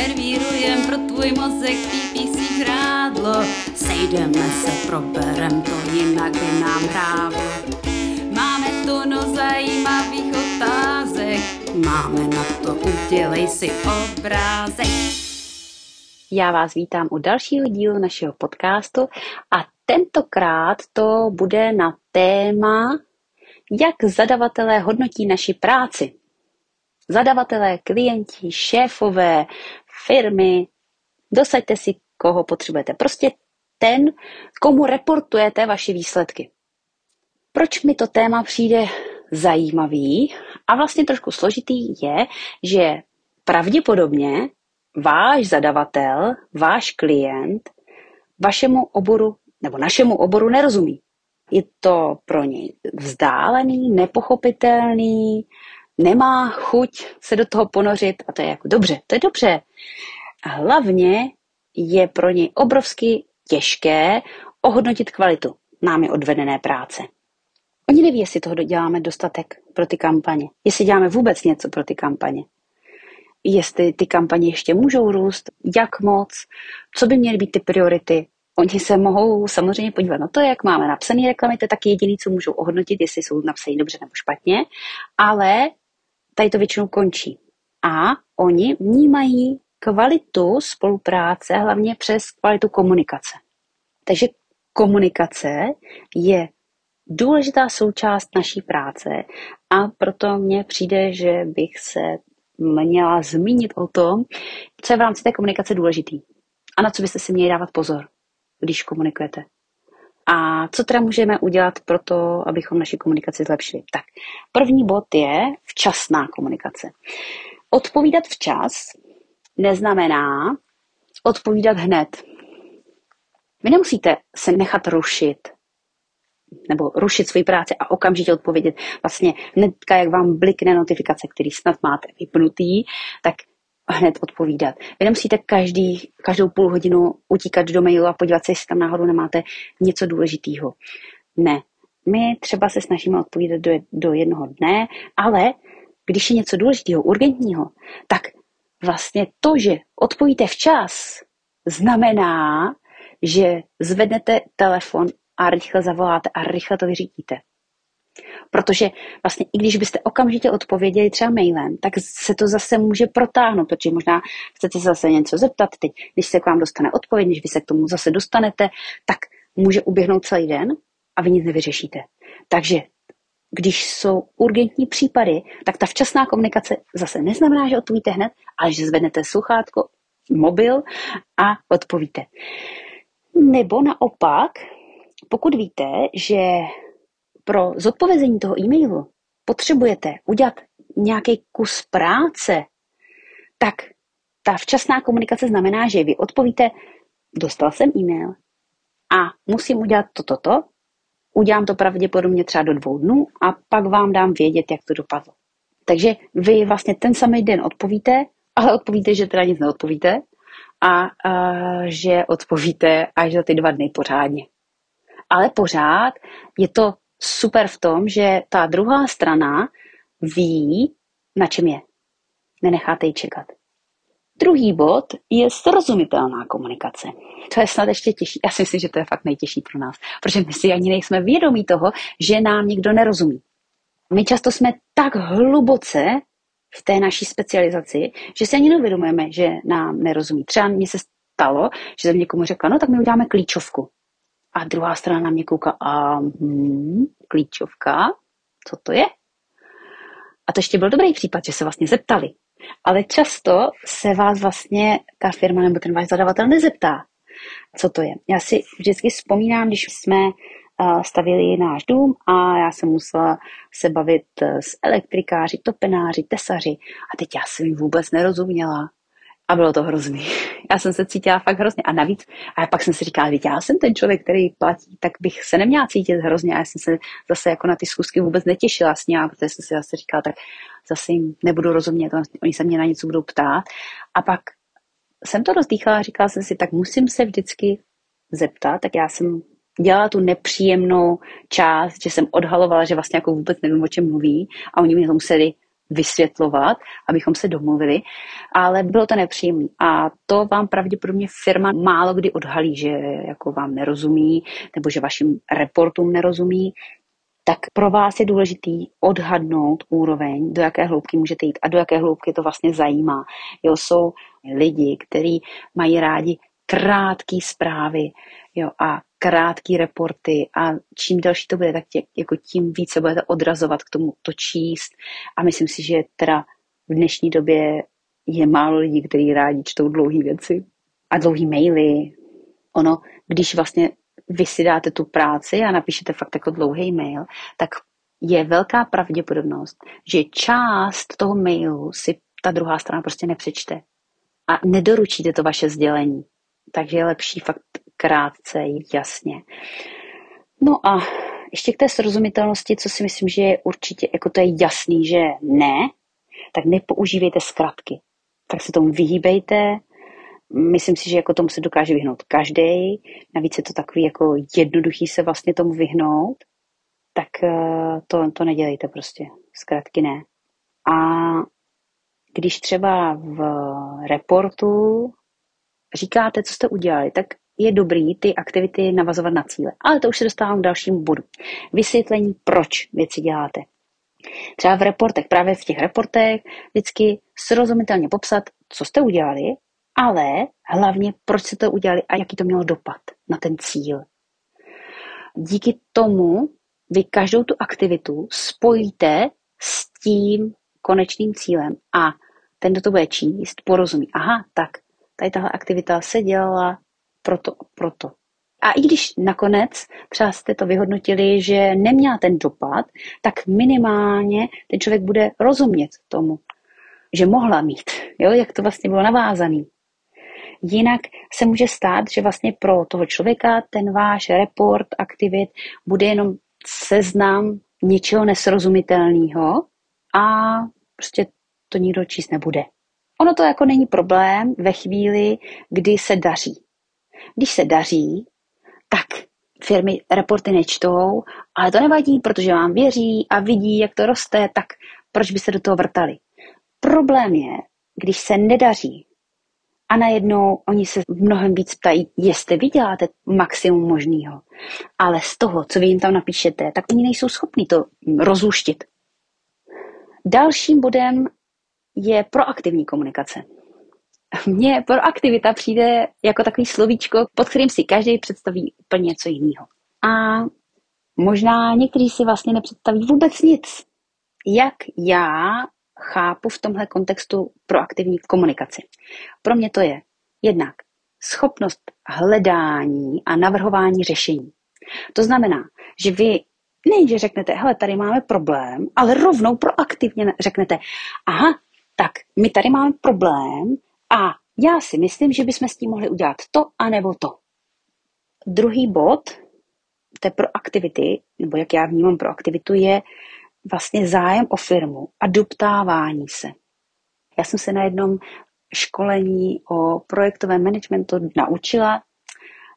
servírujem pro tvůj mozek PPC žrádlo. Sejdeme se, proberem to, jinak by nám hráblo. Máme tu no zajímavých otázek, máme na to, udělej si obrázek. Já vás vítám u dalšího dílu našeho podcastu a tentokrát to bude na téma, jak zadavatelé hodnotí naši práci. Zadavatelé, klienti, šéfové, firmy, dosaďte si, koho potřebujete. Prostě ten, komu reportujete vaše výsledky. Proč mi to téma přijde zajímavý a vlastně trošku složitý je, že pravděpodobně váš zadavatel, váš klient vašemu oboru nebo našemu oboru nerozumí. Je to pro něj vzdálený, nepochopitelný, nemá chuť se do toho ponořit a to je jako dobře, to je dobře. A hlavně je pro něj obrovsky těžké ohodnotit kvalitu námi odvedené práce. Oni neví, jestli toho děláme dostatek pro ty kampaně, jestli děláme vůbec něco pro ty kampaně, jestli ty kampaně ještě můžou růst, jak moc, co by měly být ty priority. Oni se mohou samozřejmě podívat na to, jak máme napsané reklamy, to je taky jediné, co můžou ohodnotit, jestli jsou napsané dobře nebo špatně, ale tady to většinou končí. A oni vnímají kvalitu spolupráce hlavně přes kvalitu komunikace. Takže komunikace je důležitá součást naší práce a proto mně přijde, že bych se měla zmínit o tom, co je v rámci té komunikace důležitý a na co byste si měli dávat pozor, když komunikujete. A co teda můžeme udělat pro to, abychom naši komunikaci zlepšili? Tak, první bod je včasná komunikace. Odpovídat včas neznamená odpovídat hned. Vy nemusíte se nechat rušit nebo rušit svoji práci a okamžitě odpovědět. Vlastně hnedka, jak vám blikne notifikace, který snad máte vypnutý, tak hned odpovídat. Vy nemusíte každý, každou půl hodinu utíkat do mailu a podívat se, jestli tam náhodou nemáte něco důležitého. Ne. My třeba se snažíme odpovídat do, do jednoho dne, ale když je něco důležitého, urgentního, tak vlastně to, že odpovíte včas, znamená, že zvednete telefon a rychle zavoláte a rychle to vyřídíte. Protože vlastně i když byste okamžitě odpověděli třeba mailem, tak se to zase může protáhnout, protože možná chcete se zase něco zeptat teď, když se k vám dostane odpověď, když vy se k tomu zase dostanete, tak může uběhnout celý den a vy nic nevyřešíte. Takže když jsou urgentní případy, tak ta včasná komunikace zase neznamená, že odpovíte hned, ale že zvednete sluchátko, mobil a odpovíte. Nebo naopak, pokud víte, že pro zodpovězení toho e-mailu potřebujete udělat nějaký kus práce, tak ta včasná komunikace znamená, že vy odpovíte, dostal jsem e-mail a musím udělat toto, to, to, udělám to pravděpodobně třeba do dvou dnů a pak vám dám vědět, jak to dopadlo. Takže vy vlastně ten samý den odpovíte, ale odpovíte, že teda nic neodpovíte a, a že odpovíte až za ty dva dny pořádně. Ale pořád je to super v tom, že ta druhá strana ví, na čem je. Nenecháte ji čekat. Druhý bod je srozumitelná komunikace. To je snad ještě těžší. Já si myslím, že to je fakt nejtěžší pro nás, protože my si ani nejsme vědomí toho, že nám někdo nerozumí. My často jsme tak hluboce v té naší specializaci, že se ani neuvědomujeme, že nám nerozumí. Třeba mně se stalo, že jsem někomu řekla, no tak my uděláme klíčovku. A druhá strana na mě kouká, a hmm, klíčovka, co to je? A to ještě byl dobrý případ, že se vlastně zeptali. Ale často se vás vlastně ta firma nebo ten váš zadavatel nezeptá, co to je. Já si vždycky vzpomínám, když jsme stavili náš dům a já jsem musela se bavit s elektrikáři, topenáři, tesaři a teď já jsem jim vůbec nerozuměla. A bylo to hrozný. Já jsem se cítila fakt hrozně. A navíc, a pak jsem si říkala, že já jsem ten člověk, který platí, tak bych se neměla cítit hrozně. A já jsem se zase jako na ty schůzky vůbec netěšila s ním, protože jsem si zase říkala, tak zase jim nebudu rozumět, oni se mě na něco budou ptát. A pak jsem to rozdýchala a říkala jsem si, tak musím se vždycky zeptat, tak já jsem dělala tu nepříjemnou část, že jsem odhalovala, že vlastně jako vůbec nevím, o čem mluví a oni mě to museli vysvětlovat, abychom se domluvili, ale bylo to nepříjemné. A to vám pravděpodobně firma málo kdy odhalí, že jako vám nerozumí, nebo že vašim reportům nerozumí, tak pro vás je důležitý odhadnout úroveň, do jaké hloubky můžete jít a do jaké hloubky to vlastně zajímá. Jo, jsou lidi, kteří mají rádi krátké zprávy jo, a krátké reporty a čím další to bude, tak tě, jako tím více budete odrazovat k tomu to číst a myslím si, že teda v dnešní době je málo lidí, kteří rádi čtou dlouhé věci a dlouhé maily. Ono, když vlastně vy si dáte tu práci a napíšete fakt jako dlouhý mail, tak je velká pravděpodobnost, že část toho mailu si ta druhá strana prostě nepřečte a nedoručíte to vaše sdělení. Takže je lepší fakt krátce, jasně. No a ještě k té srozumitelnosti, co si myslím, že je určitě, jako to je jasný, že ne, tak nepoužívejte zkratky. Tak se tomu vyhýbejte. Myslím si, že jako tomu se dokáže vyhnout každý. Navíc je to takový jako jednoduchý se vlastně tomu vyhnout. Tak eh, to, to nedělejte prostě. Zkratky ne. A když třeba v reportu říkáte, co jste udělali, tak je dobrý ty aktivity navazovat na cíle. Ale to už se dostávám k dalšímu bodu. Vysvětlení, proč věci děláte. Třeba v reportech, právě v těch reportech, vždycky srozumitelně popsat, co jste udělali, ale hlavně, proč jste to udělali a jaký to mělo dopad na ten cíl. Díky tomu vy každou tu aktivitu spojíte s tím konečným cílem a ten, kdo to bude číst, porozumí. Aha, tak tady tahle aktivita se dělala proto, proto. A i když nakonec třeba jste to vyhodnotili, že neměla ten dopad, tak minimálně ten člověk bude rozumět tomu, že mohla mít, jo, jak to vlastně bylo navázané. Jinak se může stát, že vlastně pro toho člověka ten váš report aktivit bude jenom seznam něčeho nesrozumitelného a prostě to nikdo číst nebude. Ono to jako není problém ve chvíli, kdy se daří. Když se daří, tak firmy reporty nečtou, ale to nevadí, protože vám věří a vidí, jak to roste, tak proč by se do toho vrtali? Problém je, když se nedaří a najednou oni se mnohem víc ptají, jestli vy děláte maximum možného. Ale z toho, co vy jim tam napíšete, tak oni nejsou schopni to rozluštit. Dalším bodem je proaktivní komunikace. Mně proaktivita přijde jako takový slovíčko, pod kterým si každý představí úplně něco jiného. A možná někteří si vlastně nepředstaví vůbec nic. Jak já chápu v tomhle kontextu proaktivní komunikaci? Pro mě to je jednak schopnost hledání a navrhování řešení. To znamená, že vy nejenže řeknete, hele, tady máme problém, ale rovnou proaktivně řeknete, aha, tak my tady máme problém a já si myslím, že bychom s tím mohli udělat to a nebo to. Druhý bod té proaktivity, nebo jak já vnímám proaktivitu, je vlastně zájem o firmu a doptávání se. Já jsem se na jednom školení o projektovém managementu naučila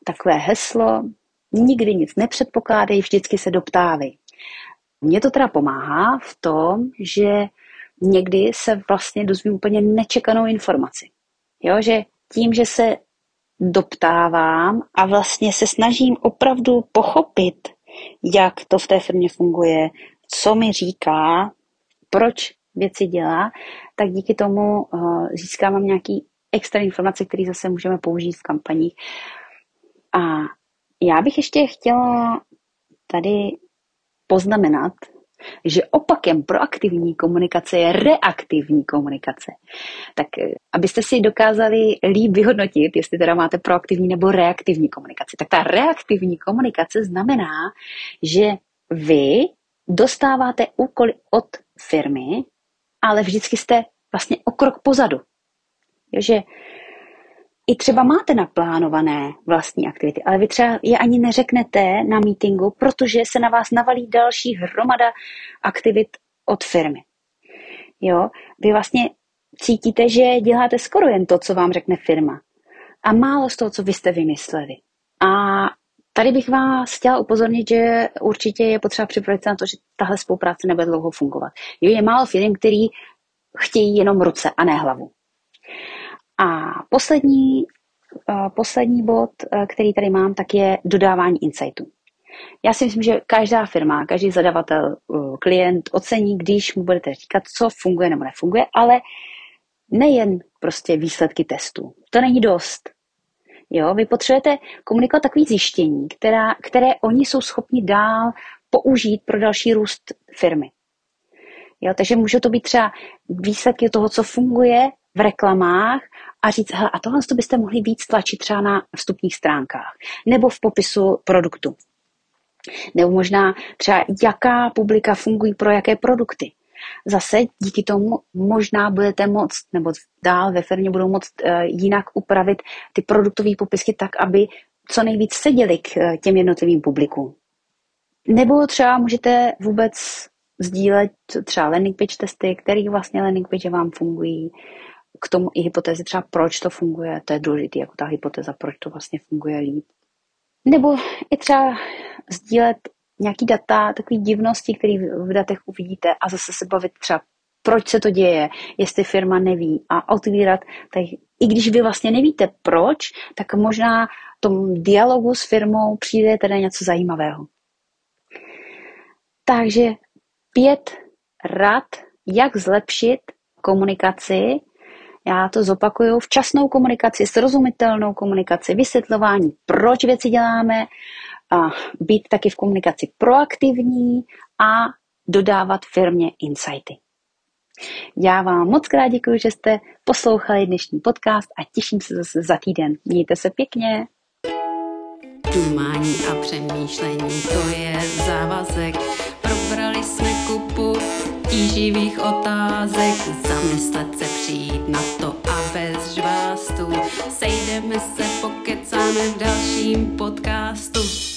takové heslo, nikdy nic nepředpokládej, vždycky se doptávej. Mně to teda pomáhá v tom, že někdy se vlastně dozvím úplně nečekanou informaci. Jo, že tím, že se doptávám a vlastně se snažím opravdu pochopit, jak to v té firmě funguje, co mi říká, proč věci dělá, tak díky tomu uh, získávám nějaký extra informace, které zase můžeme použít v kampaních. A já bych ještě chtěla tady poznamenat, že opakem proaktivní komunikace je reaktivní komunikace. Tak eh, abyste si dokázali líp vyhodnotit, jestli teda máte proaktivní nebo reaktivní komunikaci, tak ta reaktivní komunikace znamená, že vy dostáváte úkoly od firmy, ale vždycky jste vlastně o krok pozadu. Jo, že i třeba máte naplánované vlastní aktivity, ale vy třeba je ani neřeknete na meetingu, protože se na vás navalí další hromada aktivit od firmy. Jo, vy vlastně cítíte, že děláte skoro jen to, co vám řekne firma. A málo z toho, co vy jste vymysleli. A Tady bych vás chtěla upozornit, že určitě je potřeba připravit se na to, že tahle spolupráce nebude dlouho fungovat. Jo, je málo firm, který chtějí jenom ruce a ne hlavu. A poslední, uh, poslední bod, uh, který tady mám, tak je dodávání insightů. Já si myslím, že každá firma, každý zadavatel, uh, klient ocení, když mu budete říkat, co funguje nebo nefunguje, ale nejen prostě výsledky testů. To není dost. Jo, vy potřebujete komunikovat takové zjištění, která, které oni jsou schopni dál použít pro další růst firmy. Jo, takže může to být třeba výsledky toho, co funguje v reklamách a říct, hele, a tohle to byste mohli víc tlačit třeba na vstupních stránkách nebo v popisu produktu. Nebo možná třeba, jaká publika fungují pro jaké produkty. Zase díky tomu možná budete moct, nebo dál ve firmě budou moct uh, jinak upravit ty produktové popisky tak, aby co nejvíc seděli k uh, těm jednotlivým publikům. Nebo třeba můžete vůbec sdílet třeba landing page testy, který vlastně landing page vám fungují, k tomu i hypotézy třeba, proč to funguje, to je důležité, jako ta hypotéza, proč to vlastně funguje líp. Nebo i třeba sdílet nějaký data, takové divnosti, které v datech uvidíte a zase se bavit třeba, proč se to děje, jestli firma neví a otvírat, tak i když vy vlastně nevíte proč, tak možná v tom dialogu s firmou přijde teda něco zajímavého. Takže pět rad, jak zlepšit komunikaci. Já to zopakuju. Včasnou komunikaci, srozumitelnou komunikaci, vysvětlování, proč věci děláme, a být taky v komunikaci proaktivní a dodávat firmě insighty. Já vám moc krát děkuji, že jste poslouchali dnešní podcast a těším se zase za týden. Mějte se pěkně. Dumání a přemýšlení, to je závazek. Probrali jsme kupu tíživých otázek, zamyslet se přijít na to a bez žvástu. Sejdeme se, pokecáme v dalším podcastu.